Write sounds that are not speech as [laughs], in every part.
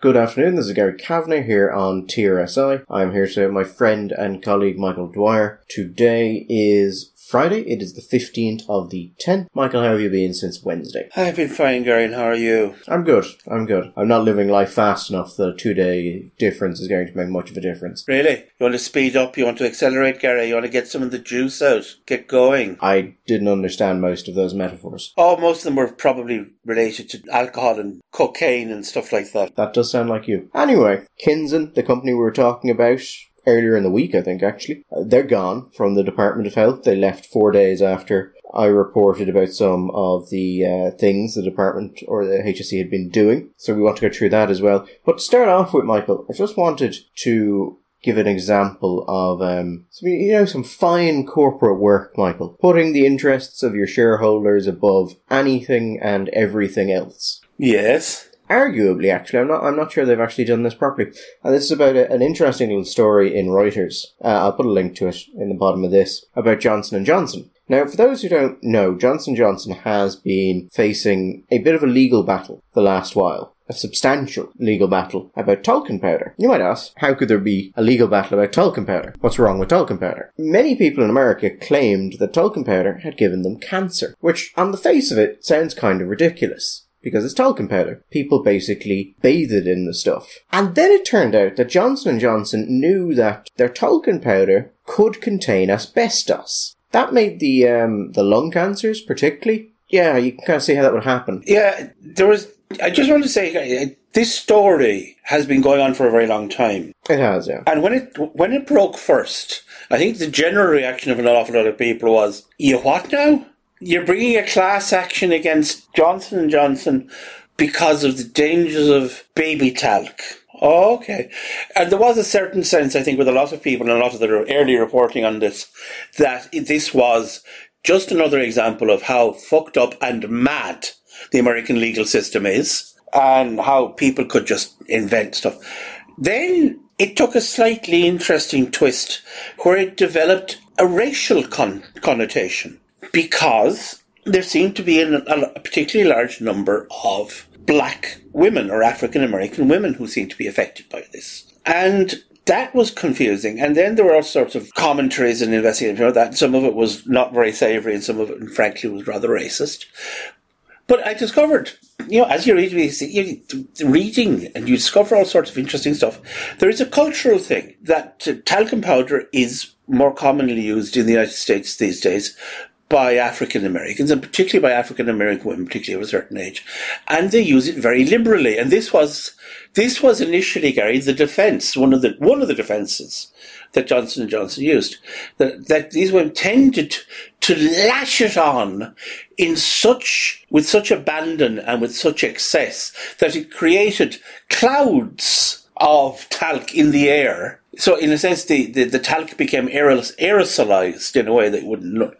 Good afternoon, this is Gary Kavanagh here on TRSI. I'm here today with my friend and colleague Michael Dwyer. Today is Friday, it is the 15th of the 10th. Michael, how have you been since Wednesday? I've been fine, Gary, and how are you? I'm good, I'm good. I'm not living life fast enough that a two day difference is going to make much of a difference. Really? You want to speed up? You want to accelerate, Gary? You want to get some of the juice out? Get going? I didn't understand most of those metaphors. Oh, most of them were probably related to alcohol and cocaine and stuff like that. That does sound like you. Anyway, Kinzen, the company we were talking about, earlier in the week, I think, actually. Uh, they're gone from the Department of Health. They left four days after I reported about some of the uh, things the department or the HSE had been doing. So we want to go through that as well. But to start off with, Michael, I just wanted to give an example of um, some, you know some fine corporate work, Michael, putting the interests of your shareholders above anything and everything else. Yes arguably, actually, I'm not, I'm not sure they've actually done this properly. And this is about a, an interesting little story in Reuters. Uh, I'll put a link to it in the bottom of this about Johnson and Johnson. Now, for those who don't know, Johnson Johnson has been facing a bit of a legal battle the last while. A substantial legal battle about talcum powder. You might ask, how could there be a legal battle about talcum powder? What's wrong with talcum powder? Many people in America claimed that talcum powder had given them cancer, which on the face of it sounds kind of ridiculous because it's talcum powder. People basically bathed in the stuff. And then it turned out that Johnson & Johnson knew that their talcum powder could contain asbestos. That made the um, the lung cancers particularly. Yeah, you can kind of see how that would happen. Yeah, there was. I just want to say uh, this story has been going on for a very long time. It has, yeah. And when it when it broke first, I think the general reaction of an awful lot of people was, "You what now?" You're bringing a class action against Johnson and Johnson because of the dangers of baby talc. Oh, okay. And there was a certain sense, I think, with a lot of people and a lot of the early reporting on this, that this was just another example of how fucked up and mad the American legal system is and how people could just invent stuff. Then it took a slightly interesting twist where it developed a racial con- connotation because there seemed to be a, a particularly large number of black women or African American women who seemed to be affected by this. And that was confusing. And then there were all sorts of commentaries and investigations about that. Some of it was not very savory and some of it, frankly, was rather racist. But I discovered, you know, as you read, reading and you discover all sorts of interesting stuff, there is a cultural thing that talcum powder is more commonly used in the United States these days by African Americans and particularly by African American women, particularly of a certain age, and they use it very liberally. And this was this was initially, Gary, the defence, one of the one of the defences that Johnson and Johnson used. That that these women tended to lash it on in such with such abandon and with such excess that it created clouds of talc in the air so in a sense, the, the, the talc became aerosolized in a way that wouldn't look,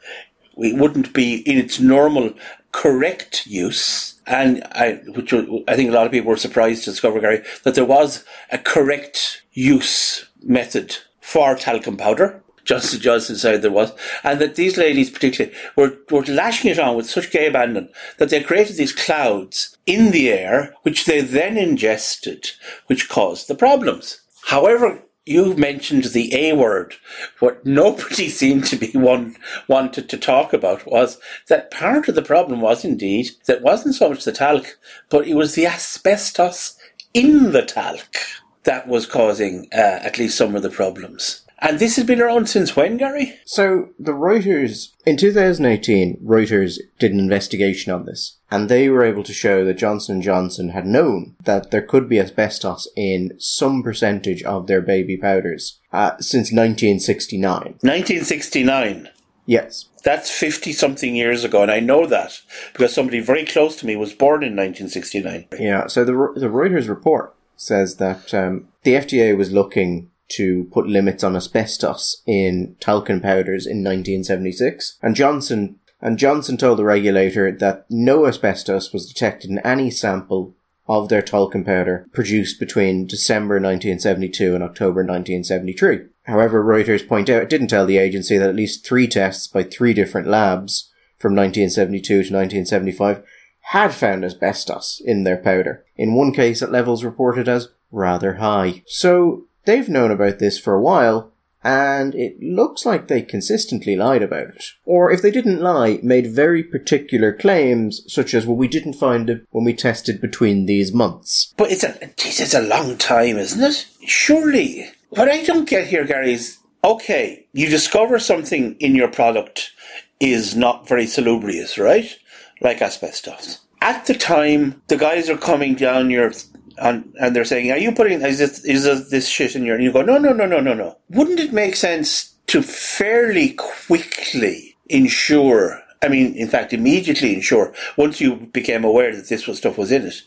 it wouldn't be in its normal correct use. And I, which I think a lot of people were surprised to discover, Gary, that there was a correct use method for talcum powder. Johnson Johnson said there was, and that these ladies particularly were, were lashing it on with such gay abandon that they created these clouds in the air, which they then ingested, which caused the problems. However, you mentioned the A word. What nobody [laughs] seemed to be one wanted to talk about was that part of the problem was indeed that wasn't so much the talc, but it was the asbestos in the talc that was causing uh, at least some of the problems. And this has been around since when, Gary? So the Reuters in 2018, Reuters did an investigation on this, and they were able to show that Johnson & Johnson had known that there could be asbestos in some percentage of their baby powders uh, since 1969. 1969? Yes. That's 50 something years ago, and I know that because somebody very close to me was born in 1969. Yeah, so the, the Reuters report says that um, the FDA was looking to put limits on asbestos in talcum powders in 1976. And Johnson and Johnson told the regulator that no asbestos was detected in any sample of their talcum powder produced between December 1972 and October 1973. However, Reuters point out it didn't tell the agency that at least three tests by three different labs from 1972 to 1975 had found asbestos in their powder, in one case at levels reported as rather high. So they've known about this for a while, and it looks like they consistently lied about it. Or if they didn't lie, made very particular claims, such as, well, we didn't find it when we tested between these months. But it's a, this is a long time, isn't it? Surely. What I don't get here, Gary, is, okay, you discover something in your product is not very salubrious, right? Like asbestos. At the time, the guys are coming down your and, and they're saying, "Are you putting is this is this, shit in your?" And you go, "No, no, no, no, no, no." Wouldn't it make sense to fairly quickly ensure? I mean, in fact, immediately ensure once you became aware that this was stuff was in it,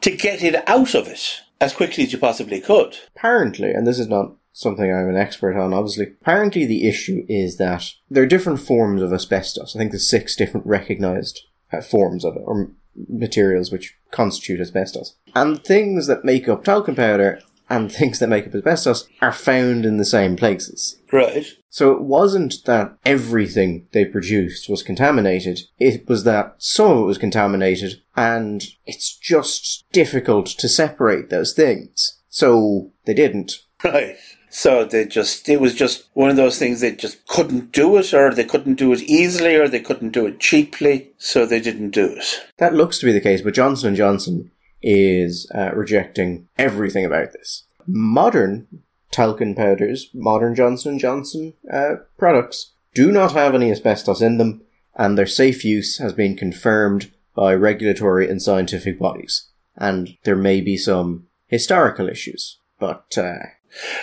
to get it out of it as quickly as you possibly could. Apparently, and this is not something I'm an expert on, obviously. Apparently, the issue is that there are different forms of asbestos. I think there's six different recognized uh, forms of it, or materials which constitute asbestos. And things that make up talcum powder and [laughs] things that make up asbestos are found in the same places. Right. So it wasn't that everything they produced was contaminated, it was that some of it was contaminated, and it's just difficult to separate those things. So they didn't. Right. So they just, it was just one of those things they just couldn't do it, or they couldn't do it easily, or they couldn't do it cheaply, so they didn't do it. That looks to be the case, but Johnson & Johnson is uh, rejecting everything about this. Modern talcum powders, modern Johnson & Johnson uh, products, do not have any asbestos in them, and their safe use has been confirmed by regulatory and scientific bodies. And there may be some historical issues, but uh,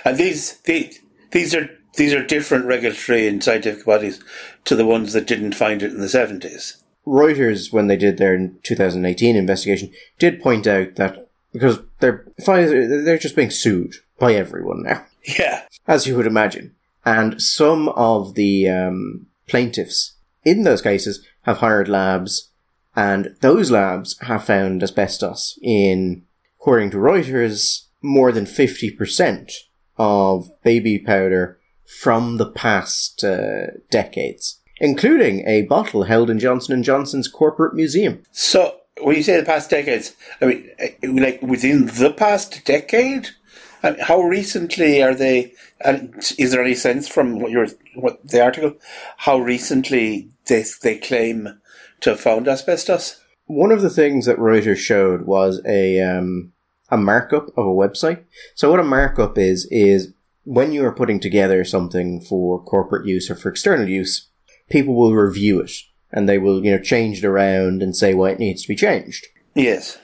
and these, these, these are these are different regulatory and scientific bodies to the ones that didn't find it in the 70s. Reuters, when they did their 2018 investigation, did point out that because they're they're just being sued by everyone now. Yeah, as you would imagine, and some of the um, plaintiffs in those cases have hired labs, and those labs have found asbestos in, according to Reuters, more than 50% of baby powder from the past uh, decades, including a bottle held in Johnson & Johnson's corporate museum. So, when you say the past decades, I mean, eh, like within the past decade? I mean, how recently are they? And is there any sense from what your what the article? How recently they they claim to have found asbestos? One of the things that Reuters showed was a um, a markup of a website. So what a markup is, is when you are putting together something for corporate use or for external use, people will review it and they will, you know, change it around and say why it needs to be changed. Yes.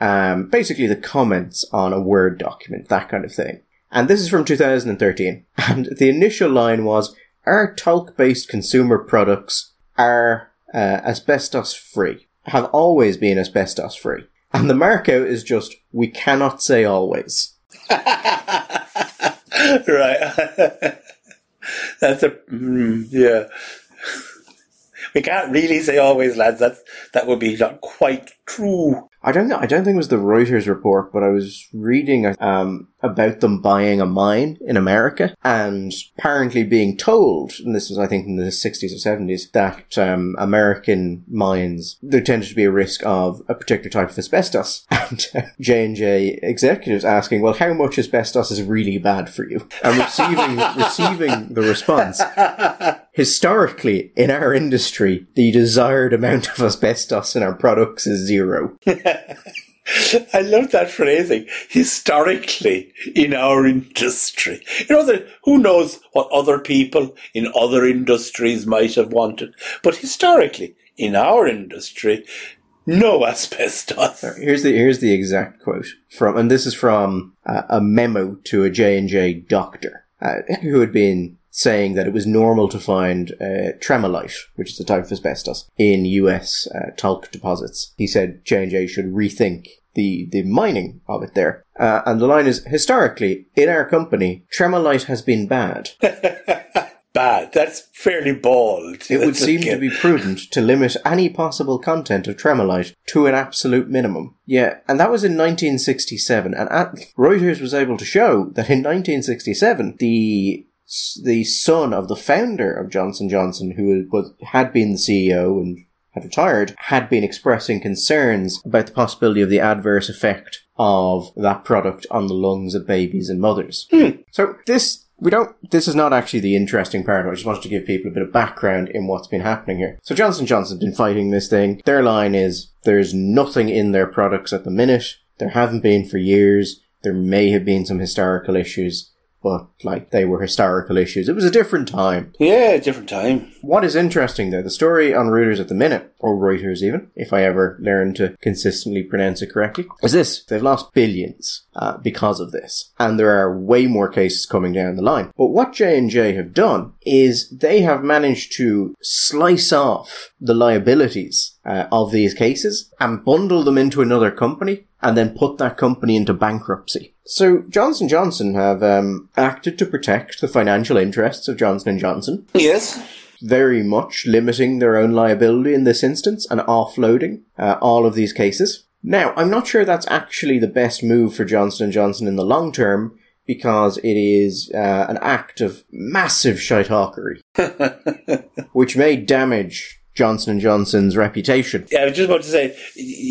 Um, basically the comments on a Word document, that kind of thing. And this is from 2013. [laughs] And the initial line was, our talc-based consumer products are uh, asbestos free, have always been asbestos free. And the markout is just, we cannot say always. [laughs] right. [laughs] That's a, mm, yeah. We can't really say always, lads. That that would be not quite true. I don't know. I don't think it was the Reuters report, but I was reading um, about them buying a mine in America and apparently being told, and this was I think in the 60s or 70s, that um, American mines there tended to be a risk of a particular type of asbestos, [laughs] and J and J executives asking, "Well, how much asbestos is really bad for you?" and receiving [laughs] receiving the response. Historically, in our industry, the desired amount of asbestos in our products is zero. [laughs] [laughs] I love that phrasing. Historically, in our industry, you know that who knows what other people in other industries might have wanted, but historically, in our industry, no asbestos. Here's the here's the exact quote from, and this is from uh, a memo to a J and J doctor uh, who had been saying that it was normal to find uh, tremolite, which is a type of asbestos, in U.S. Uh, talc deposits. He said J and J should rethink the the mining of it there. Uh, and the line is historically in our company, tremolite has been bad. [laughs] bad. That's fairly bald. It would seem to be prudent to limit any possible content of tremolite to an absolute minimum. Yeah, and that was in 1967. And at, Reuters was able to show that in 1967, the the son of the founder of Johnson Johnson, who was, had been the CEO and had retired, had been expressing concerns about the possibility of the adverse effect of that product on the lungs of babies and mothers. Hmm. So this we don't this is not actually the interesting part. I just wanted to give people a bit of background in what's been happening here. So Johnson Johnson's been fighting this thing. Their line is there's nothing in their products at the minute. There haven't been for years. There may have been some historical issues, but like they were historical issues. It was a different time. Yeah, different time. What is interesting though, the story on Reuters at the minute, or Reuters even, if I ever learn to consistently pronounce it correctly, is this. They've lost billions uh, because of this. And there are way more cases coming down the line. But what J&J have done is they have managed to slice off the liabilities uh, of these cases and bundle them into another company and then put that company into bankruptcy. So Johnson Johnson have um, acted to protect the financial interests of Johnson and Johnson Yes. very much limiting their own liability in this instance and offloading uh, all of these cases. Now, I'm not sure that's actually the best move for Johnson & Johnson in the long term because it is uh, an act of massive shithawkery, [laughs] which may damage Johnson & Johnson's reputation. Yeah, I was just about to say,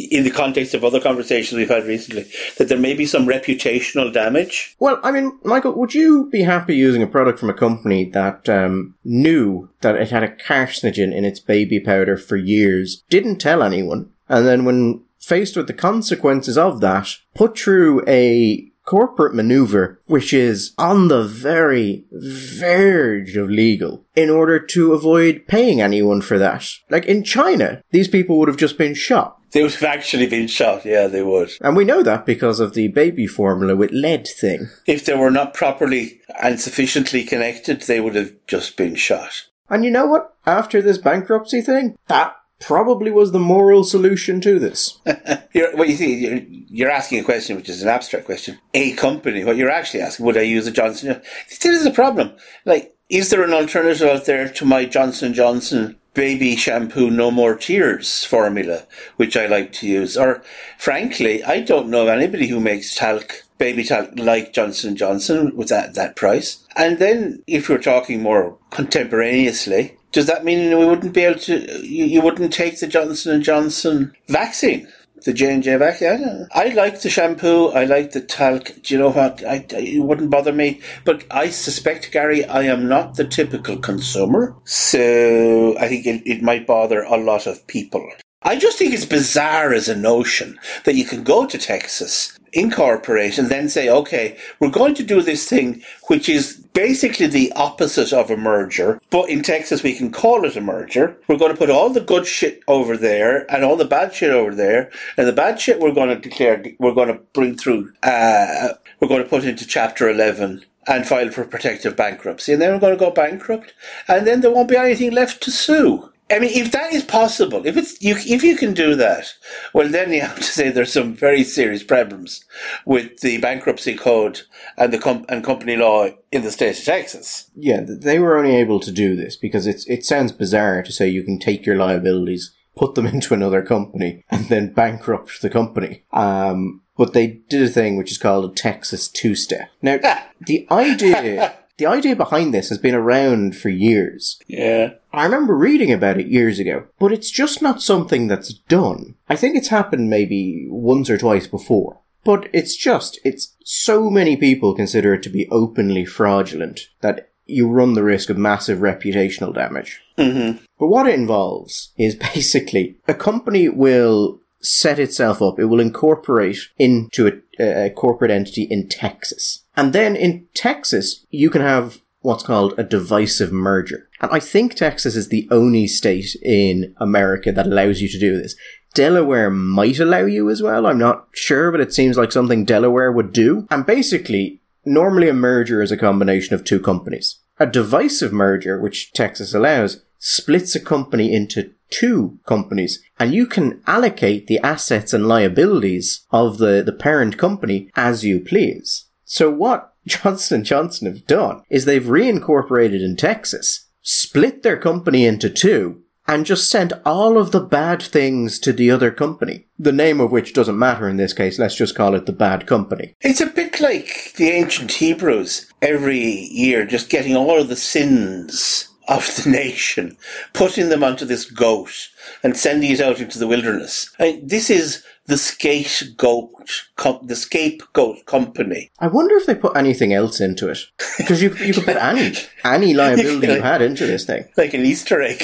in the context of other conversations we've had recently, that there may be some reputational damage. Well, I mean, Michael, would you be happy using a product from a company that um, knew that it had a carcinogen in its baby powder for years, didn't tell anyone, and then when faced with the consequences of that, put through a corporate maneuver which is on the very verge of legal in order to avoid paying anyone for that? Like in China, these people would have just been shot. They would have actually been shot, yeah, they would. And we know that because of the baby formula with lead thing. If they were not properly and sufficiently connected, they would have just been shot. And you know what? After this bankruptcy thing, that probably was the moral solution to this. [laughs] You're, what you see, you're, you're asking a question which is an abstract question. A company, what you're actually asking, would I use a Johnson? Still is a problem. Like, is there an alternative out there to my Johnson Johnson baby shampoo no more tears formula, which I like to use? Or, frankly, I don't know of anybody who makes talc, baby talc like Johnson Johnson with that, that price. And then, if we're talking more contemporaneously, does that mean we wouldn't be able to, you, you wouldn't take the Johnson and Johnson vaccine? The J and J vaccine. I. Like the shampoo. I like the talc. Do you know what? I- it wouldn't bother me. But I suspect, Gary, I am not the typical consumer. So I think it, it might bother a lot of people. I just think it's bizarre as a notion that you can go to Texas, incorporate, and then say, okay, we're going to do this thing which is basically the opposite of a merger, but in Texas we can call it a merger. We're going to put all the good shit over there and all the bad shit over there, and the bad shit we're going to declare, we're going to bring through, uh, we're going to put into Chapter 11 and file for protective bankruptcy, and then we're going to go bankrupt, and then there won't be anything left to sue. I mean, if that is possible, if it's you, if you can do that, well, then you have to say there's some very serious problems with the bankruptcy code and the com- and company law in the state of Texas. Yeah, they were only able to do this because it's it sounds bizarre to say you can take your liabilities, put them [laughs] into another company, and then bankrupt the company. Um, but they did a thing which is called a Texas two-step. Now, [laughs] the idea [laughs] the idea behind this has been around for years. Yeah, I remember reading about it years ago, but it's just not something that's done. I think it's happened maybe once or twice before. But it's just, it's so many people consider it to be openly fraudulent that you run the risk of massive reputational damage. hmm But what it involves is [laughs] basically a company will set itself up, it will incorporate into a, a corporate entity in Texas. And then in Texas, you can have what's called a divisive merger. And I think Texas is the only state in America that allows you to do this. Delaware might allow you as well. I'm not sure, but it seems like something Delaware would do. And basically, normally a merger is a combination of two companies. A divisive merger, which Texas allows, splits a company into two companies and you can allocate the assets and liabilities of the, the parent company as you please. So what [laughs] Johnson Johnson have done is they've reincorporated in Texas, split their company into two, and just sent all of the bad things to the other company. The name of which doesn't matter in this case, let's just call it the bad company. It's a bit like the ancient Hebrews every year, just getting all of the sins of the [laughs] nation, putting them onto this goat and sending it out into the wilderness. I this is the scapegoat, com- the scapegoat company. I wonder if they put anything else into it [laughs] because you you could put any any liability you had into this thing, [laughs] like an Easter egg.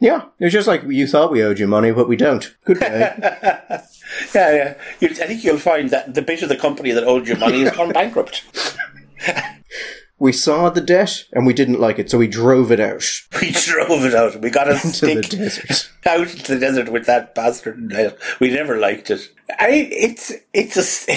Yeah, it was just like you thought we owed you money, but we don't. Good day. yeah, yeah. You, I think you'll find that the bit of the company that owed you money has gone bankrupt. We saw the debt and we didn't like it, so we drove it out. [laughs] We drove it out. We got a [laughs] stick the desert. [laughs] out into the desert with that bastard. We never liked it. I, it's it's a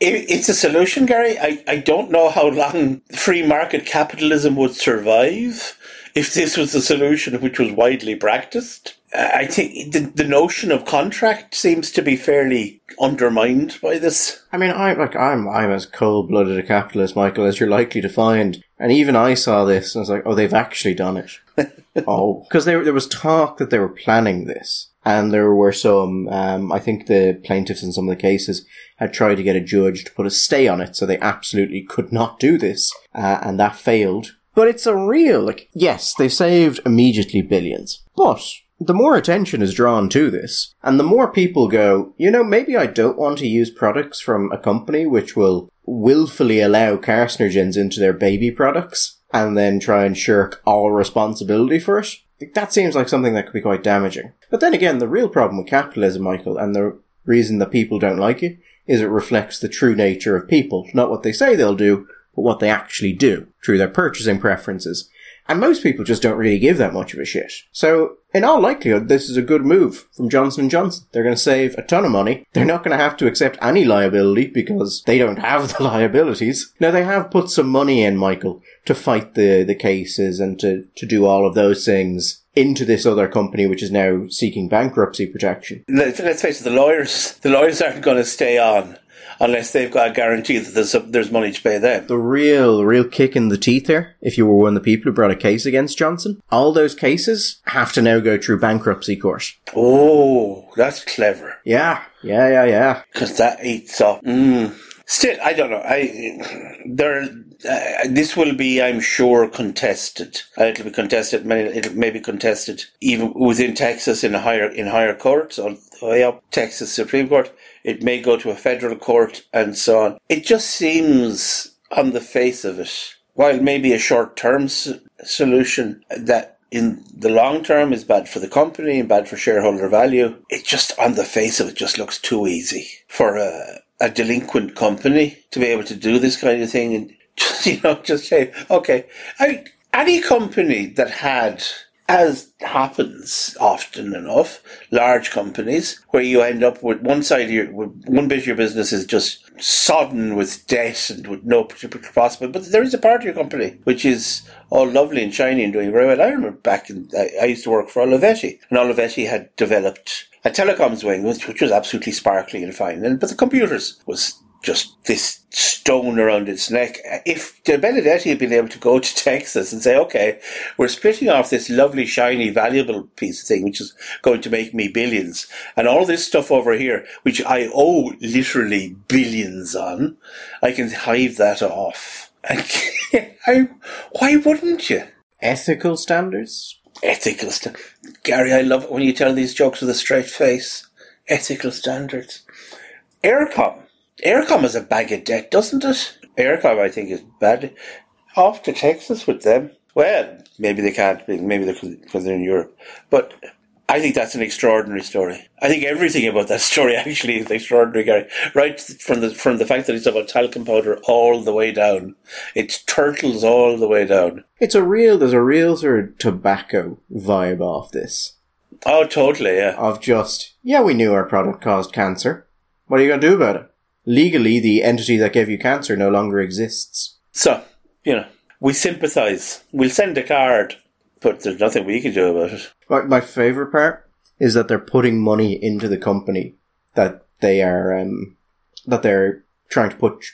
it's a solution, Gary. I, I don't know how long free market capitalism would survive if this was the solution which was widely practiced. I think the, the notion of contract seems to be fairly undermined by this. I mean, I like I'm I'm as cold blooded a capitalist, Michael, as you're likely to find. And even I saw this and I was like, oh, they've actually done it. [laughs] oh, because there there was talk that they were planning this, and there were some. Um, I think the plaintiffs in some of the cases had tried to get a judge to put a stay on it, so they absolutely could not do this, uh, and that failed. But it's a real like yes, they saved immediately billions, but the more attention is drawn to this, and the more people go, you know, maybe I don't want to use products from a company which will willfully allow carcinogens into their baby products and then try and shirk all responsibility for it. That seems like something that could be quite damaging. But then again, the real problem with capitalism, Michael, and the reason that people don't like it, is it reflects the true nature of people, not what they say they'll do, but what they actually do through their purchasing preferences. And most people just don't really give that much of a shit. So, in all likelihood, this is a good move from Johnson & Johnson. They're going to save a ton of money. They're not going to have to accept any liability because they don't have the [laughs] liabilities. Now, they have put some money in, Michael, to fight the, the cases and to, to do all of those things into this other company, which is now seeking bankruptcy protection. Let's, let's face it, the lawyers, the lawyers aren't going to stay on unless they've got a guarantee that there's, there's money to pay them. The real, real kick in the teeth here, if you were one of the people who brought a case against Johnson, all those cases have to now go through bankruptcy court. Oh, that's clever. Yeah, yeah, yeah, yeah. Because that eats up. Mm. Still, I don't know. I there. Uh, this will be, I'm sure, contested. Uh, it'll be contested. It'll maybe contested even within Texas in higher in higher courts, on way up Texas Supreme Court. It may go to a federal court and so on. It just seems, on the face of it, while maybe a short-term s- solution that in the long term is bad for the company and bad for shareholder value. It just, on the face of it, just looks too easy for a, a delinquent company to be able to do this kind of thing and [laughs] just, you know, just say, okay, I, any company that had as happens often enough, large companies where you end up with one side of your one bit of your business is just sodden with debt and with no particular prospect, but there is a part of your company which is all lovely and shiny and doing very well. I remember back in I, used to work for Olivetti, and Olivetti had developed a telecoms wing which, which was absolutely sparkly and fine, and but the computers was just this stone around its neck. If De Benedetti had been able to go to [laughs] Texas and say, okay, we're splitting off this lovely, shiny, valuable piece of thing, which is going to make me billions, and all this stuff over here, which I owe literally billions on, I can hive that off. [laughs] I, why wouldn't you? Ethical standards? Ethical standards. Gary, I love it when you tell these jokes with a straight face. Ethical standards. Eircom Eircom has a bag of debt, doesn't it? Eircom, I think, is bad. Off to Texas with them. Well, maybe they can't, maybe they're because they're in Europe. But I think that's an extraordinary story. I think everything about that [laughs] story actually is extraordinary, Gary. Right from the from the fact that it's about talcum powder all the way down. It's turtles all the way down. It's a real there's a real sort of tobacco vibe off this. Oh totally, yeah. Of just yeah, we knew our product caused cancer. What are you gonna do about it? Legally the entity that gave you cancer no longer exists. So, you know, we sympathise. We'll send a card, but there's nothing we can do about it. My, my favourite part is that they're putting money into the company that they are um, that they're trying to put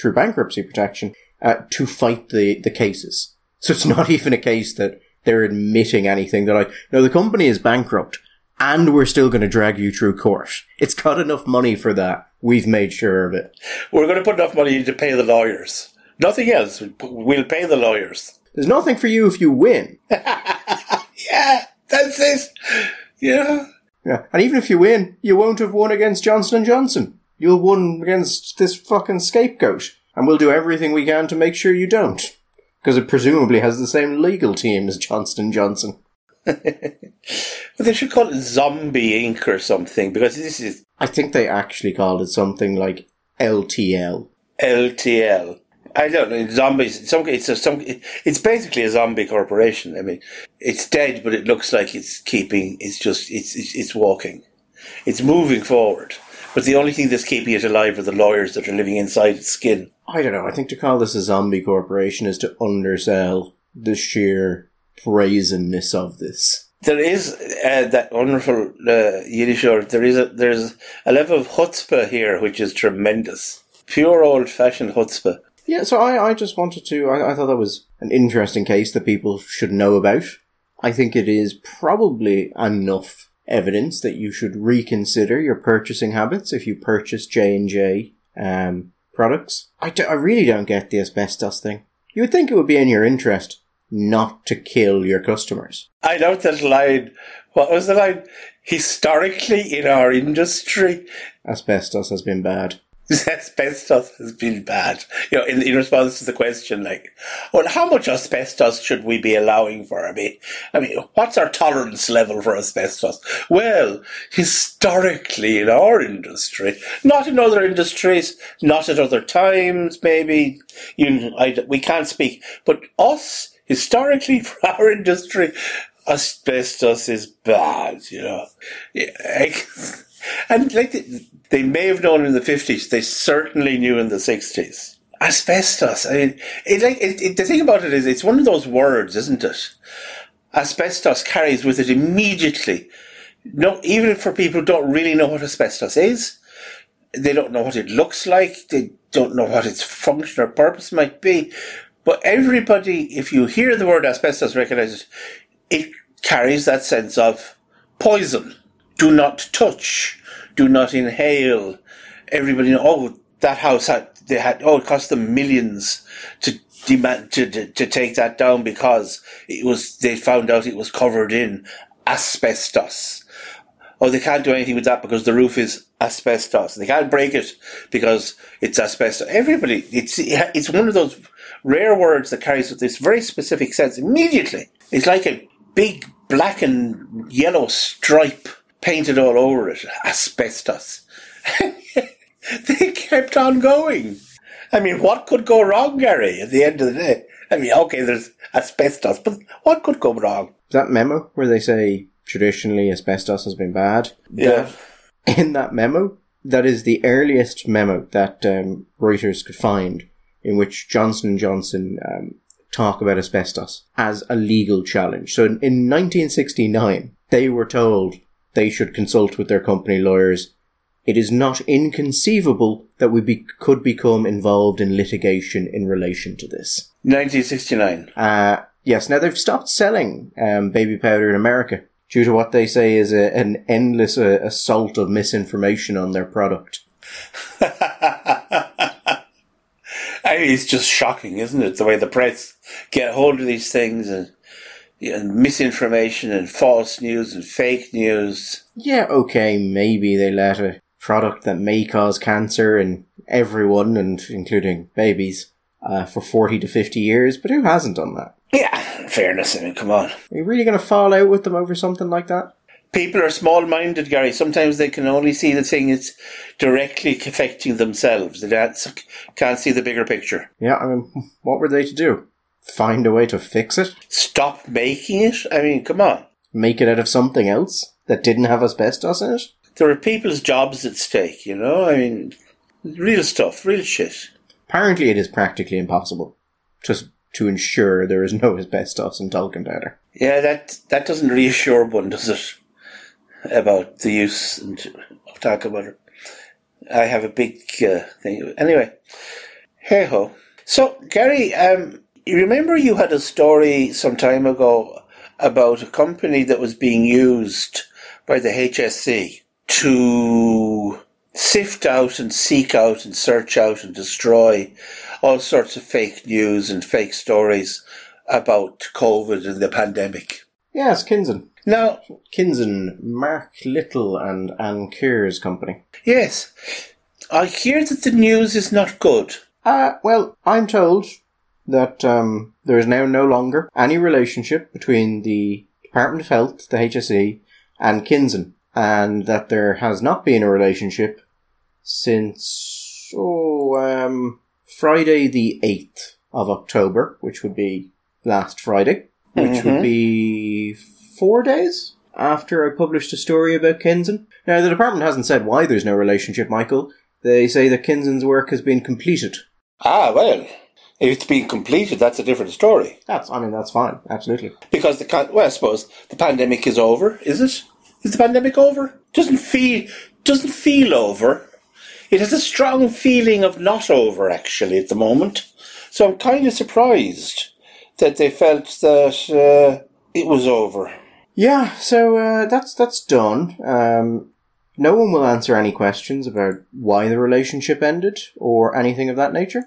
through bankruptcy protection uh, to fight the, the cases. So it's [laughs] not even a case that they're admitting anything. They're like, no, the company is bankrupt and we're still going to drag you through court. It's got enough money for that. We've made sure of it. We're going to put enough money to pay the lawyers. Nothing else. We'll pay the lawyers. There's nothing for you if you win. [laughs] Yeah, that's it. Yeah. Yeah. And even if you win, you won't have won against Johnson and Johnson. You'll won against this fucking scapegoat. And we'll do everything we can to make sure you don't. Because it presumably has the same legal team as Johnson and Johnson. [laughs] But they should call it Zombie Inc. or something because this is I think they actually called it something like LTL. LTL. I don't know. Zombies. Some. It's a, some. It's basically a zombie corporation. I mean, it's dead, but it looks like it's keeping. It's just. It's. It's, it's walking. It's moving forward. But the only thing that's keeping it alive are the lawyers that are living inside its skin. I don't know. I think to call this a zombie corporation is to undersell the sheer brazenness of this. There is uh, that wonderful uh, Yiddish word. There is a there's a level of chutzpah here which is tremendous. Pure old fashioned chutzpah. Yeah, so I, I just wanted to. I, I thought that was an interesting case that people should know about. I think it is probably enough evidence that you should reconsider your purchasing habits if you purchase J and J um, products. I, do, I really don't get the asbestos thing. You would think it would be in your interest not to kill your customers. I know that line. What was the line? Historically, in our industry, Asbestos has been bad. [laughs] asbestos has been bad. You know, in, in response to the question, like, well, how much asbestos should we be allowing for? I mean, I mean, what's our tolerance level for asbestos? Well, historically in our industry, not in other industries, not at other times, maybe, you know, I, we can't speak, but us, historically for [laughs] our industry, asbestos is bad, you know. Yeah, and like they, may have known in the fifties, they certainly knew in the sixties. Asbestos. I mean, it, like it, it, the thing about it is, it's one of those words, isn't it? Asbestos carries with it immediately. No, even for people who don't really know what asbestos is, they don't know what it looks like. They don't know what its function or purpose might be. But everybody, if you hear the word asbestos, recognizes it carries that sense of poison. Do not touch. Do not inhale. Everybody oh, that house had, they had, oh, it cost them millions to demand, to, to, to take that down because it was, they found out it was covered in asbestos. Oh, they can't do anything with that because the roof is asbestos. They can't break it because it's asbestos. Everybody, it's, it's one of those rare words that carries with this very specific sense immediately. It's like a big black and yellow stripe painted all over it. Asbestos. [laughs] they kept on going. I mean, what could go wrong, Gary, at the end of the day? I mean, okay, there's asbestos, but what could go wrong? That memo where they say traditionally asbestos has been bad. Yeah. In that memo, that is the earliest memo that um, Reuters could find in which Johnson and Johnson um, talk about asbestos as a legal challenge. So in, in 1969, they were told they should consult with their company lawyers. It is not inconceivable that we be, could become involved in litigation in relation to this. 1969. Uh, yes, now they've stopped selling um, baby powder in America due to what they say is a, an endless uh, assault of misinformation on their product. [laughs] It's just shocking, isn't it? The way the press get hold of these things and, and misinformation and false news and fake news. Yeah, okay, maybe they let a product that may cause cancer in everyone, and including babies, uh, for 40 to 50 years, but who hasn't done that? Yeah, fairness, I mean, come on. Are you really going to fall out with them over something like that? People are small minded, Gary. Sometimes they can only see the thing that's directly affecting themselves. They can't see the bigger picture. Yeah, I mean, what were they to do? Find a way to fix it? Stop making it? I mean, come on. Make it out of something else that didn't have asbestos in it? There are people's jobs at stake, you know? I mean, real stuff, real shit. Apparently, it is practically impossible just to ensure there is no [laughs] asbestos in talcum powder. Yeah, that that doesn't reassure one, does it? About the use and of talcum powder. I have a big uh, thing. Anyway, hey ho. So, Gary, um, you remember you had a story some time ago about a company that was being used by the HSE to sift out and seek out and search out and destroy all sorts of fake news and fake stories about COVID and the pandemic. Yes, Kinzen. Now, Kinzen, Mark Little and Áine Kerr's company. yes, I hear that the news is not good. Uh, well, I'm told that um, there is now no longer any relationship between the Department of Health, the HSE, and Kinzen, and that there has not been a relationship since oh um, Friday the eighth of October, which would be last Friday, which would be four days after I published a story about Kinzen. Now, the department hasn't said why there's no relationship, Michael. They say that Kinzen's work has been completed. Ah, well, if it's been completed, that's a different story. That's, I mean, that's fine, absolutely. Because the well, I suppose the pandemic is over. Is it? Is the pandemic over? Doesn't feel doesn't feel over. It has a strong feeling of not over actually at the moment. So I'm kind of surprised that they felt that uh, it was over. Yeah, so uh, that's that's done. Um, no one will answer any questions about why the relationship ended or anything of that nature.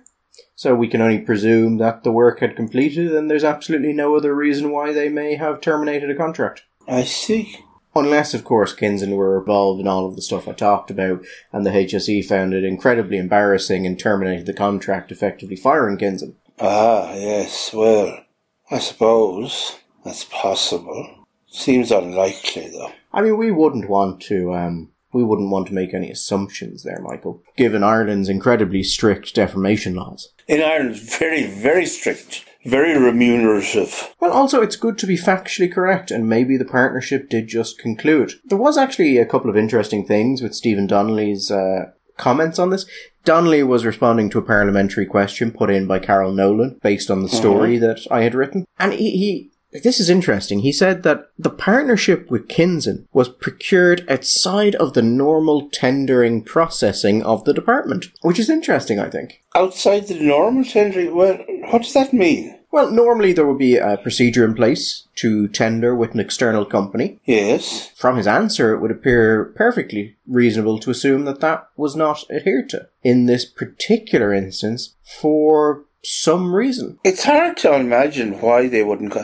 So we can only presume that the work had completed, and there's absolutely no other reason why they may have terminated a contract. I see. Unless, of course, Kinzen were involved in all of the stuff I talked about, and the HSE found it incredibly embarrassing and terminated the contract, effectively firing Kinzen. Ah, yes. Well, I suppose that's possible. Seems unlikely, though. I mean, we wouldn't want to, um, we wouldn't want to make any assumptions there, Michael, given Ireland's incredibly strict defamation laws. In Ireland, very, very strict, very remunerative. Well, also, it's good to be factually correct, and maybe the partnership did just conclude. There was actually a couple of interesting things with Stephen Donnelly's uh, comments on this. Donnelly was responding to a parliamentary question put in by Carol Nolan based on the story that I had written. And he, he this is interesting. He said that the partnership with Kinzen was procured outside of the normal tendering processing of the department, which is interesting, I think. Outside the normal tendering, well, what does that mean? Well, normally there would be a procedure in place to tender with an external company. Yes. From his answer, it would appear perfectly reasonable to assume that that was not adhered to in this particular instance for some reason. It's hard to imagine why they wouldn't.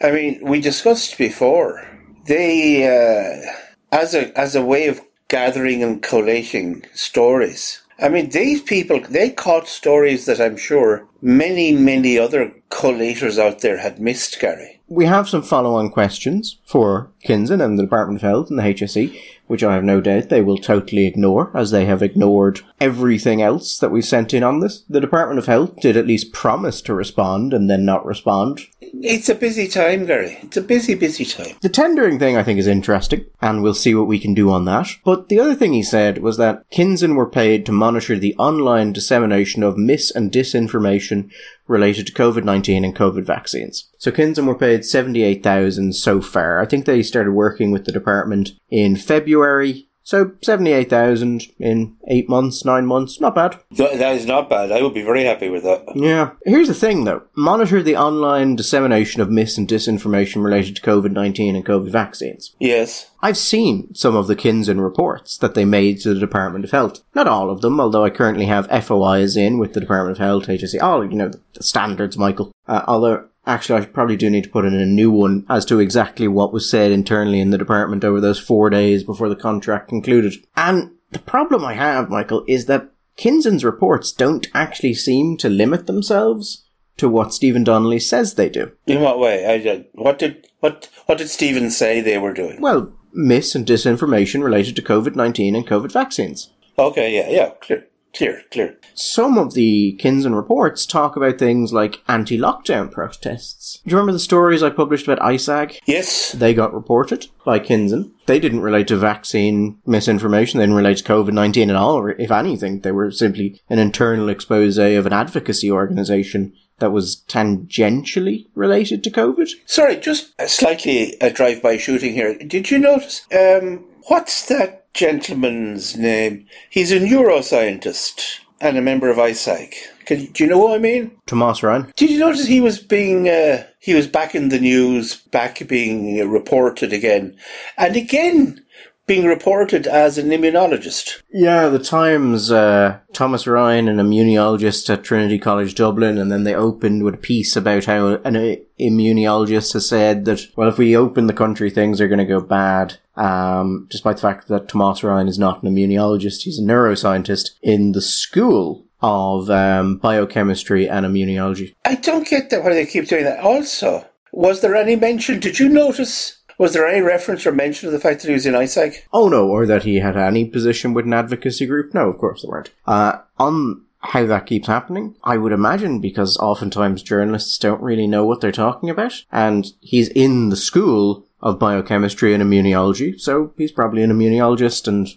I mean, we discussed before. They, uh, as a as a way of gathering and collating stories. I mean, these people they caught stories that I'm sure many many other collators out there had missed, Gary. We have some follow-on questions for Kinzen and the Department of Health and the HSE, which I have no doubt they will totally ignore, as they have ignored everything else that we sent in on this. The Department of Health did at least promise to respond and then not respond. It's a busy time, Gary. It's a busy, busy time. The tendering thing I think is interesting, and we'll see what we can do on that. But the other thing he said was that Kinzen were paid to monitor the online dissemination of mis and disinformation related to COVID-19 and COVID vaccines. So Kinzen were paid 78,000 so far. I think they started working with the department in February. So 78,000 in 8 months, 9 months, not bad. Th- that is not bad. I would be very happy with that. Yeah. Here's the thing though. Monitor the online dissemination of mis and disinformation related to COVID-19 and COVID vaccines. Yes. I've seen some of the Kinzen reports that they made to the Department of Health. Not all of them, although I currently have FOIs in with the Department of Health, HSE, all, you know, the standards, Michael. Uh, although, actually, I probably do need to put in a new one as to exactly what was said internally in the department over those four days before the contract concluded. And the problem I have, Michael, is that Kinzen's reports don't actually seem to limit themselves to what Stephen Donnelly says they do. In what way? I. What did what what did Stephen say they were doing? Well, mis and disinformation related to COVID 19 and COVID vaccines. Okay. Yeah. Yeah. Clear. Clear. Clear. Some of the Kinzen reports talk about things like anti lockdown protests. Do you remember the stories I published about ISAG? Yes. They got reported by Kinzen. They didn't relate to vaccine misinformation. They didn't relate to COVID 19 at all. Or if anything, they were simply an internal expose of an advocacy organization that was tangentially related to COVID. Sorry, just a slightly a drive-by shooting here. Did you notice? Um, what's that gentleman's name? He's a neuroscientist and a member of ISAG. Can, do you know what I mean? Tomas Ryan. Did you notice he was being uh, he was back in the news, back being reported again, and again being reported as an immunologist. Yeah, the Times, uh, Thomas Ryan, an immunologist at Trinity College Dublin, and then they opened with a piece about how an uh, immunologist has said that, well, if we open the country, things are going to go bad. Um, despite the fact that Thomas Ryan is not an immunologist, he's a neuroscientist in the school of um, biochemistry and immunology. I don't get that why they keep doing that. Also, was there any mention? Did you notice? Was there any reference or mention of the fact that he was in ISAG? Oh no, or that he had any position with an advocacy group? No, of course there weren't. Uh, on how that keeps happening, I would imagine because oftentimes journalists don't really know what they're talking about, and he's in the school of biochemistry and immunology, so he's probably an immunologist and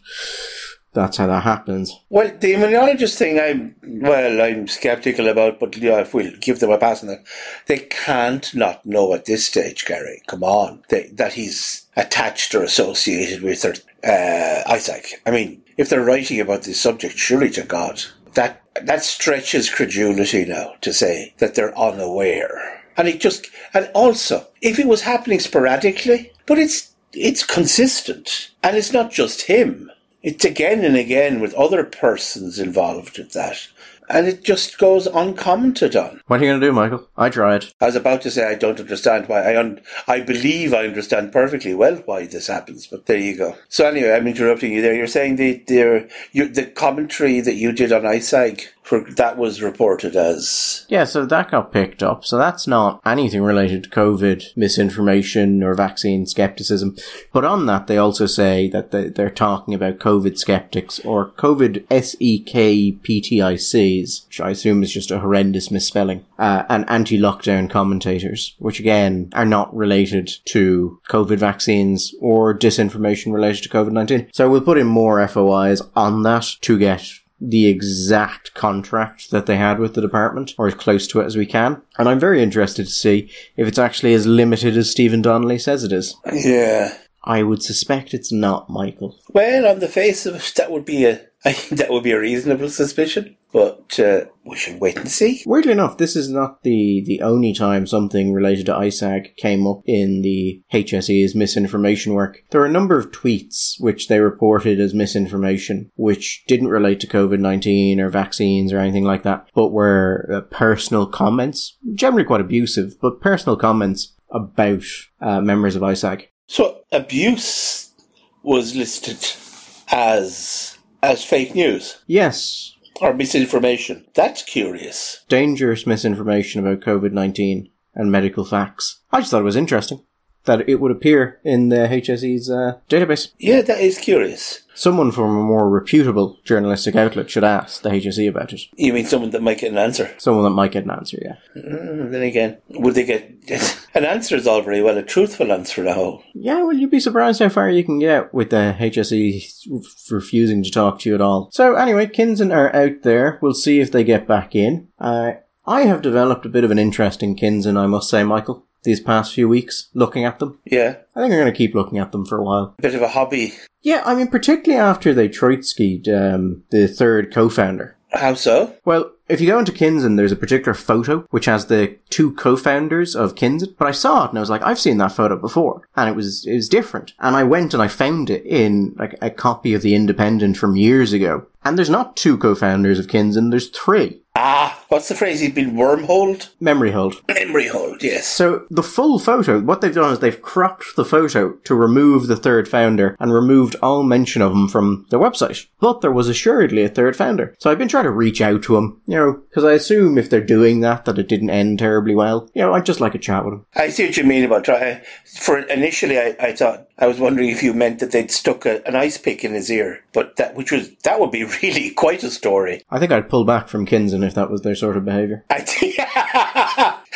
that's how that happens. Well, the immunologist thing, I'm well, I'm skeptical about, but yeah, if we'll give them a pass on that, they can't not know at this stage, Gary. Come on, they, that he's attached or associated with their uh, ISAG. I mean, if they're writing about this subject, surely to God, that that stretches credulity now to say that they're unaware. And it just, and also, if it was happening sporadically, but it's it's consistent, and it's not just him it's again and again with other persons involved with that. And it just goes uncommented on. What are you going to do, Michael? I tried. I was about to say I don't understand why. I un- I believe I understand perfectly well why this happens, but there you go. So anyway, I'm interrupting you there. You're saying the the, the commentary that you did on ISAG that was reported as. Yeah, so that got picked up. So that's not anything related to COVID misinformation or vaccine skepticism. But on that, they also say that they, they're talking about COVID skeptics or COVID SEKPTICs, which I assume is just a horrendous misspelling, uh, and anti-lockdown commentators, which again are not related to COVID vaccines or disinformation related to COVID-19. So we'll put in more FOIs on that to get the exact contract that they had with the department, or as close to it as we can. And I'm very interested to see if it's actually as limited as Stephen Donnelly says it is. Yeah. I would suspect it's not, Michael. Well, on the face of it, that would be a I think that would be a reasonable suspicion, but uh, we should wait and see. Weirdly enough, this is not the, the only time something related to ISAG came up in the HSE's misinformation work. There are a number of tweets which they reported as misinformation, which didn't relate to COVID 19 or vaccines or anything like that, but were uh, personal comments, generally quite abusive, but personal comments about uh, members of ISAG. So, abuse was listed as as fake news Yes. or misinformation. That's curious. Dangerous misinformation about COVID 19 and medical facts. I just thought it was interesting that it would appear in the HSE's uh, database. Yeah, that is curious. Someone from a more reputable journalistic outlet should ask the HSE about it. You mean someone that might get an answer? Someone that might get an answer, yeah. Mm, then again, would they get [laughs] an answer? Is all very well a truthful answer now. Yeah, well, you'd be surprised how far you can get with the HSE refusing to talk to you at all. So, anyway, Kinzen are out there. We'll see if they get back in. Uh, I have developed a bit of an interest in Kinzen, I must say, Michael, these past few weeks, looking at them. Yeah, I think I'm going to keep looking at them for a while. a bit of a hobby. Yeah, I mean, particularly after they Trotsky'd um, the third co-founder. How so? Well, if you go into Kinzen, there's a particular photo which has the two co-founders of Kinzen. But I saw it and I was like, I've seen that photo before, and it was it was different. And I went and I found it in like a copy of the Independent from years ago. And there's not two co-founders of Kinzen, there's three. Ah, what's the phrase? He's been wormholed? Memory hold. Memory hold, yes. So the full photo, what they've done is they've cropped the photo to remove the third founder and removed all mention of him from their website. But there was assuredly a third founder. So I've been trying to reach out to him, you know, because I assume if they're doing that, that it didn't end terribly well. You know, I'd just like a chat with him. I see what you mean about try. For initially, I, I thought I was wondering if you meant that they'd stuck a, an ice pick in his ear, but that which was that would be [laughs] really quite a story. I think I'd pull back from Kinzen if that was their sort of behaviour. I [laughs] think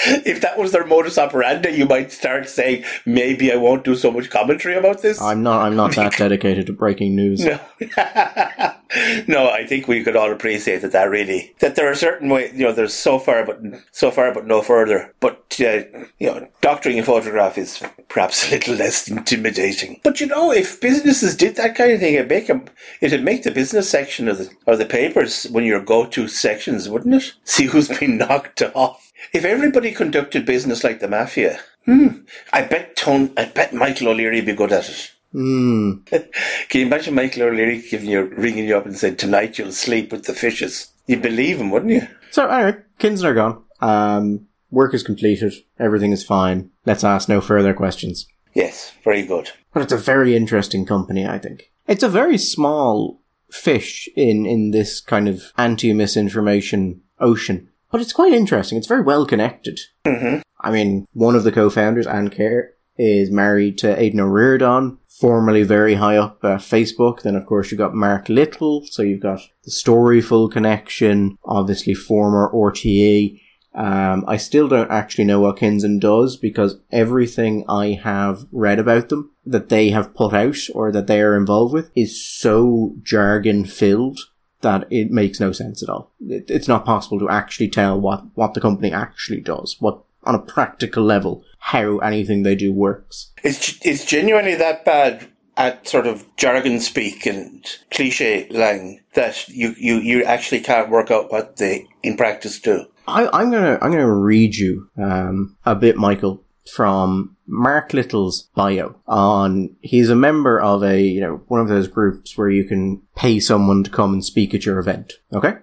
[laughs] if that was their modus operandi, you might start saying maybe I won't do so much commentary about this. I'm not. I'm not that [laughs] dedicated to breaking news. No. [laughs] no, I think we could all appreciate that. That really that there are certain ways. You know, there's so far, but so far, but no further. But uh, you know, doctoring a photograph is perhaps a little less intimidating. But you know, if businesses did that kind of thing, it'd make 'em- it'd make the business section of the or the papers one of your go-to sections, wouldn't it? See who's been knocked off. If everybody conducted business like the mafia, hmm, I bet Tone, I bet Michael O'Leary would be good at it. Mm. [laughs] Can you imagine Michael O'Leary giving you, ringing you up and saying, tonight you'll sleep with the fishes? You'd believe him, wouldn't you? So, anyway, Kinzen are gone. Um, work is completed. Everything is fine. Let's ask no further questions. Yes, very good. But it's a very interesting company, I think. It's a very small fish in, in this kind of anti-misinformation ocean. But it's quite interesting. It's very well connected. Mm-hmm. I mean, one of the co-founders, Áine Kerr, is married to Aidan O'Riordan, formerly very high up at Facebook. Then, of course, you've got Mark Little, so you've got the Storyful connection, obviously former RTE. Um, I still don't actually know what Kinzen does because everything I have read about them that they have put out or that they are involved with is so jargon filled that it makes no sense at all. It, it's not possible to actually tell what, what the company actually does, what on a practical level, how anything they do works. It's, it's genuinely that bad at sort of jargon speak and cliche lang that you, you, you actually can't work out what they in practice do. I, I'm gonna I'm gonna read you um, a bit, Michael, from Mark Little's bio on he's a member of a you know one of those groups where you can pay someone to come and speak at your event. Okay,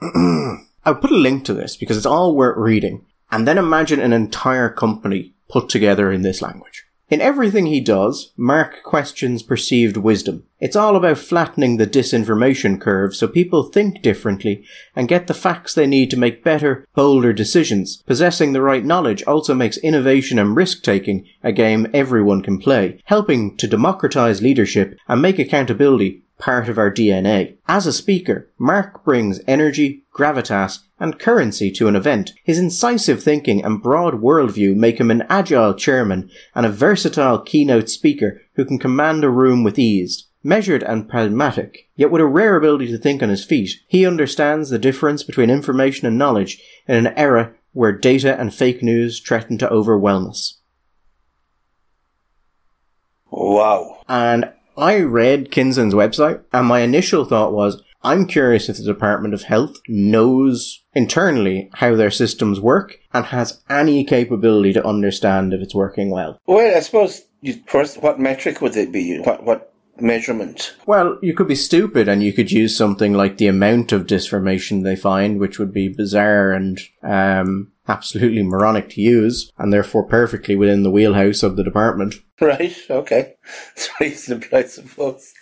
[clears throat] I'll put a link to this because it's all worth reading, and then imagine an entire company put together in this language. In everything he does, Mark questions perceived wisdom. It's all about flattening the disinformation curve so people think differently and get the facts they need to make better, bolder decisions. Possessing the right knowledge also makes innovation and risk taking a game everyone can play, helping to democratize leadership and make accountability part of our DNA. As a speaker, Mark brings energy, gravitas, and currency to an event. His incisive thinking and broad worldview make him an agile chairman and a versatile keynote speaker who can command a room with ease. Measured and pragmatic, yet with a rare ability to think on his feet, he understands the difference between information and knowledge in an era where data and fake news threaten to overwhelm us. Wow. And I read Kinzen's website, and my initial thought was, I'm curious if the Department of Health knows internally how their systems work and has any capability to understand if it's working well. Well, I suppose you, first, what metric would it be? What what measurement? Well, you could be stupid and you could use something like the amount of disinformation they find, which would be bizarre and um, absolutely moronic to use, and therefore perfectly within the wheelhouse of the department. [laughs] Right. Okay. [laughs] It's reasonable, I suppose.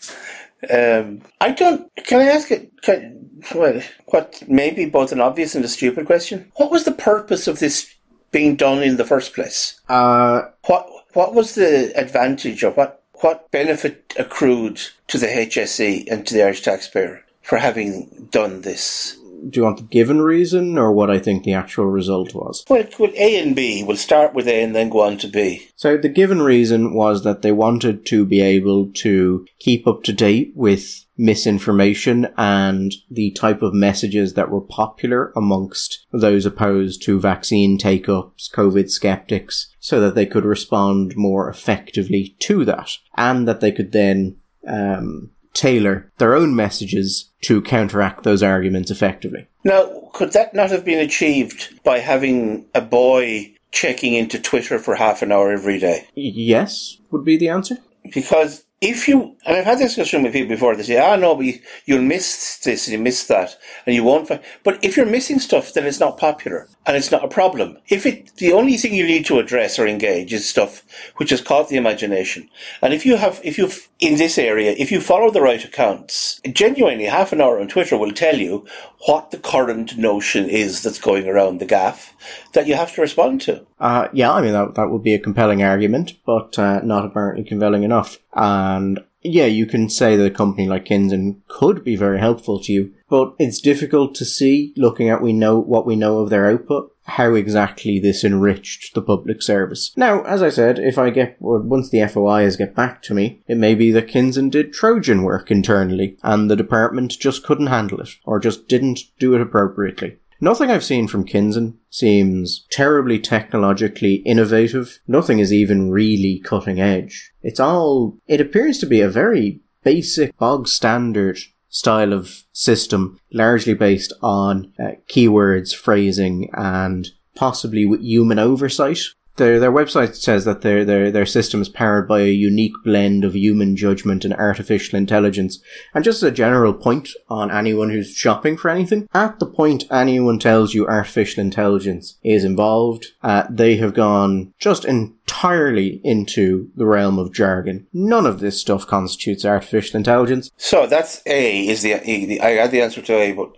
Um, I don't. Can I ask it? Can, well, what maybe both an obvious and a stupid question? What was the purpose of this being done in the first place? Uh, What What was the advantage or what what benefit accrued to the HSE and to the Irish taxpayer for having done this? Do you want the given reason or what I think the actual result was? Well, well, A and B. We'll start with A and then go on to B. So the given reason was that they wanted to be able to keep up to date with misinformation and the type of messages that were popular amongst those opposed to vaccine take-ups, COVID skeptics, so that they could respond more effectively to that and that they could then um, tailor their own messages to counteract those arguments effectively. Now, could that not have been achieved by having a boy checking into Twitter for half an hour every day? Yes, would be the answer. Because if you, and I've had this discussion with people before, they say, ah, no, but you, you'll miss this and you miss that, and you won't find. But if you're missing stuff, then it's not popular, and it's not a problem. If it, the only thing you need to address or engage is stuff which has caught the imagination. And if you have, if you've, in this area, if you follow the right accounts, genuinely half an hour on Twitter will tell you what the current notion is that's going around the gaff that you have to respond to. Uh, yeah, I mean, that, that would be a compelling argument, but uh, not apparently compelling enough. And yeah, you can say that a company like Kinzen could be very helpful to you, but it's difficult to see, looking at we know what we know of their output, how exactly this enriched the public service. Now, as I said, if I get, once the FOIs get back to me, it may be that Kinzen did Trojan work internally, and the department just couldn't handle it, or just didn't do it appropriately. Nothing I've seen from Kinzen seems terribly technologically innovative. Nothing is even really cutting edge. It's all, it appears to be a very basic, bog standard style of system, largely based on uh, keywords, phrasing, and possibly with human oversight. Their their website says that their their their system is powered by a unique blend of human judgment and artificial intelligence. And just as a general point on anyone who's shopping for anything, at the point anyone tells you artificial intelligence is involved, uh, they have gone just entirely into the realm of jargon. None of this stuff constitutes artificial intelligence. So that's A is the, I got the answer to A, but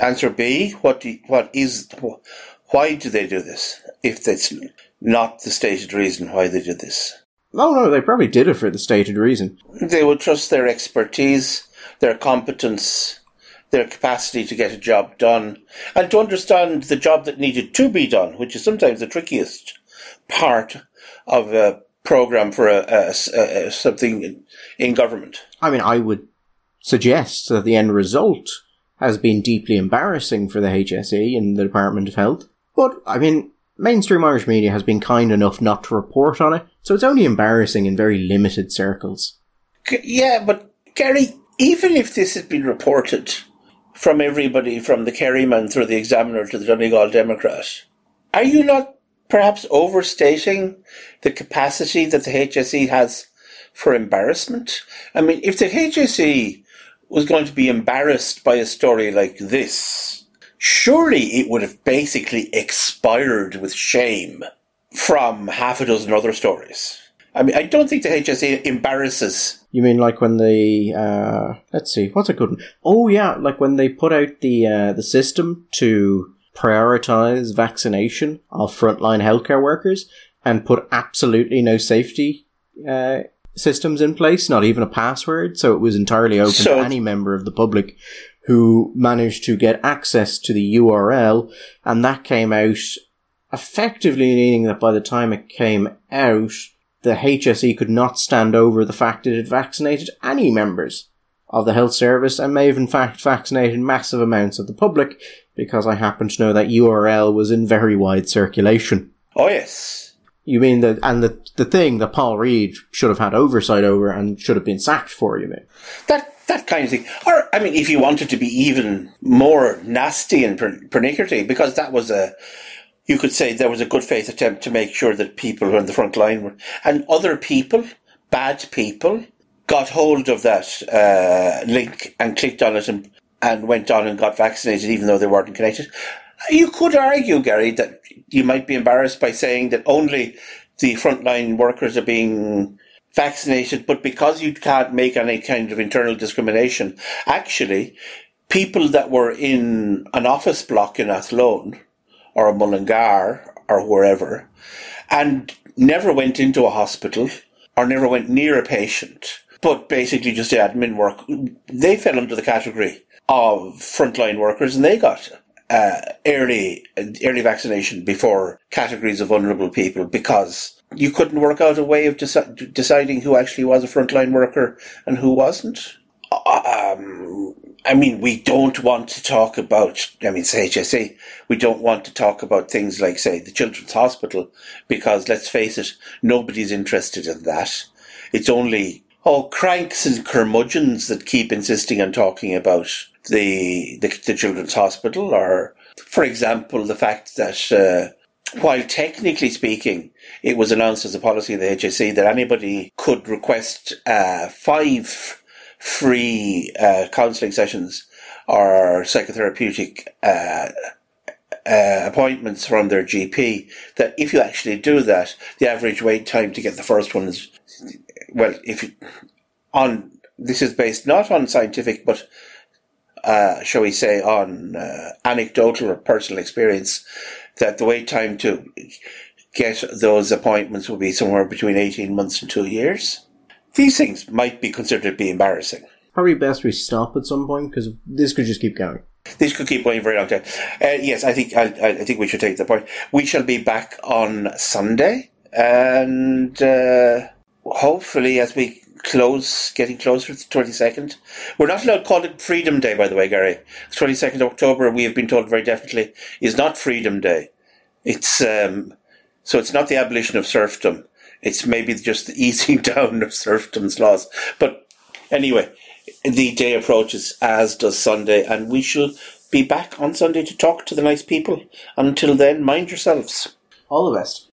answer B, what do, what is why do they do this? If that's not the stated reason why they did this. Oh no, they probably did it for the stated reason. They would trust their expertise, their competence, their capacity to get a job done, and to understand the job that needed to be done, which is sometimes the trickiest part of a program for a, a, a, something in government. I mean, I would suggest that the end result has been deeply embarrassing for the HSE and the Department of Health. But, I mean, mainstream Irish media has been kind enough not to report on it, so it's only embarrassing in very limited circles. Yeah, but Gary, even if this had been reported from everybody, from the Kerryman through the Examiner to the Donegal Democrat, are you not perhaps overstating the capacity that the HSE has for embarrassment? I mean, if the HSE was going to be embarrassed by a story like this, surely it would have basically expired with shame from half a dozen other stories. I mean, I don't think the HSE embarrasses. You mean like when they, uh, let's see, what's a good one? Oh yeah, like when they put out the, uh, the system to prioritize vaccination of frontline healthcare workers and put absolutely no safety, uh, systems in place, not even a password, so it was entirely open so, to any member of the public who managed to get access to the URL, and that came out effectively meaning that by the time it came out, the HSE could not stand over the fact that it vaccinated any members of the health service and may have in fact vaccinated massive amounts of the public because I happen to know that URL was in very wide circulation. Oh yes. You mean that, and the the thing that Paul Reid should have had oversight over and should have been sacked for, you mean? That that kind of thing. Or, I mean, if you wanted to be even more nasty and pernickety, because that was a, you could say there was a good faith attempt to make sure that people on the front line were, and other people, bad people, got hold of that uh, link and clicked on it and, and went on and got vaccinated even though they weren't connected. You could argue, Gary, that you might be embarrassed by saying that only the frontline workers are being vaccinated, but because you can't make any kind of internal discrimination, actually, people that were in an office block in Athlone or Mullingar or wherever and never went into a hospital or never went near a patient, but basically just admin work, they fell under the category of frontline workers and they got uh, early early vaccination before categories of vulnerable people because you couldn't work out a way of deci- deciding who actually was a frontline worker and who wasn't. Um, I mean, we don't want to talk about, I mean, say HSE, we don't want to talk about things like, say, the Children's Hospital, because let's face it, nobody's interested in that. It's only, oh, cranks and curmudgeons that keep insisting on talking about the, the, the Children's Hospital, or, for example, the fact that, uh, while technically speaking, it was announced as a policy of the HSE that anybody could request uh, five free uh, counselling sessions or psychotherapeutic uh, uh, appointments from their GP, that if you actually do that, the average wait time to get the first one is, well, if you, on, this is based not on scientific, but uh, shall we say, on uh, anecdotal or personal experience, that the wait time to get those appointments will be somewhere between 18 months and two years. These things might be considered to be embarrassing. Probably best we stop at some point because this could just keep going. This could keep going for a very long time. Uh, yes, I think I, I, think we should take the point. We shall be back on Sunday, and uh, hopefully, as we close, getting closer to the twenty second, we're not allowed to call it Freedom Day. By the way, Gary, twenty second of October, we have been told very definitely is not Freedom Day. It's um, so it's not the abolition of serfdom. It's maybe just the [laughs] easing down of serfdom's laws. But anyway, the day approaches, as does Sunday, and we shall be back on Sunday to talk to the nice people. Until then, mind yourselves. All the best.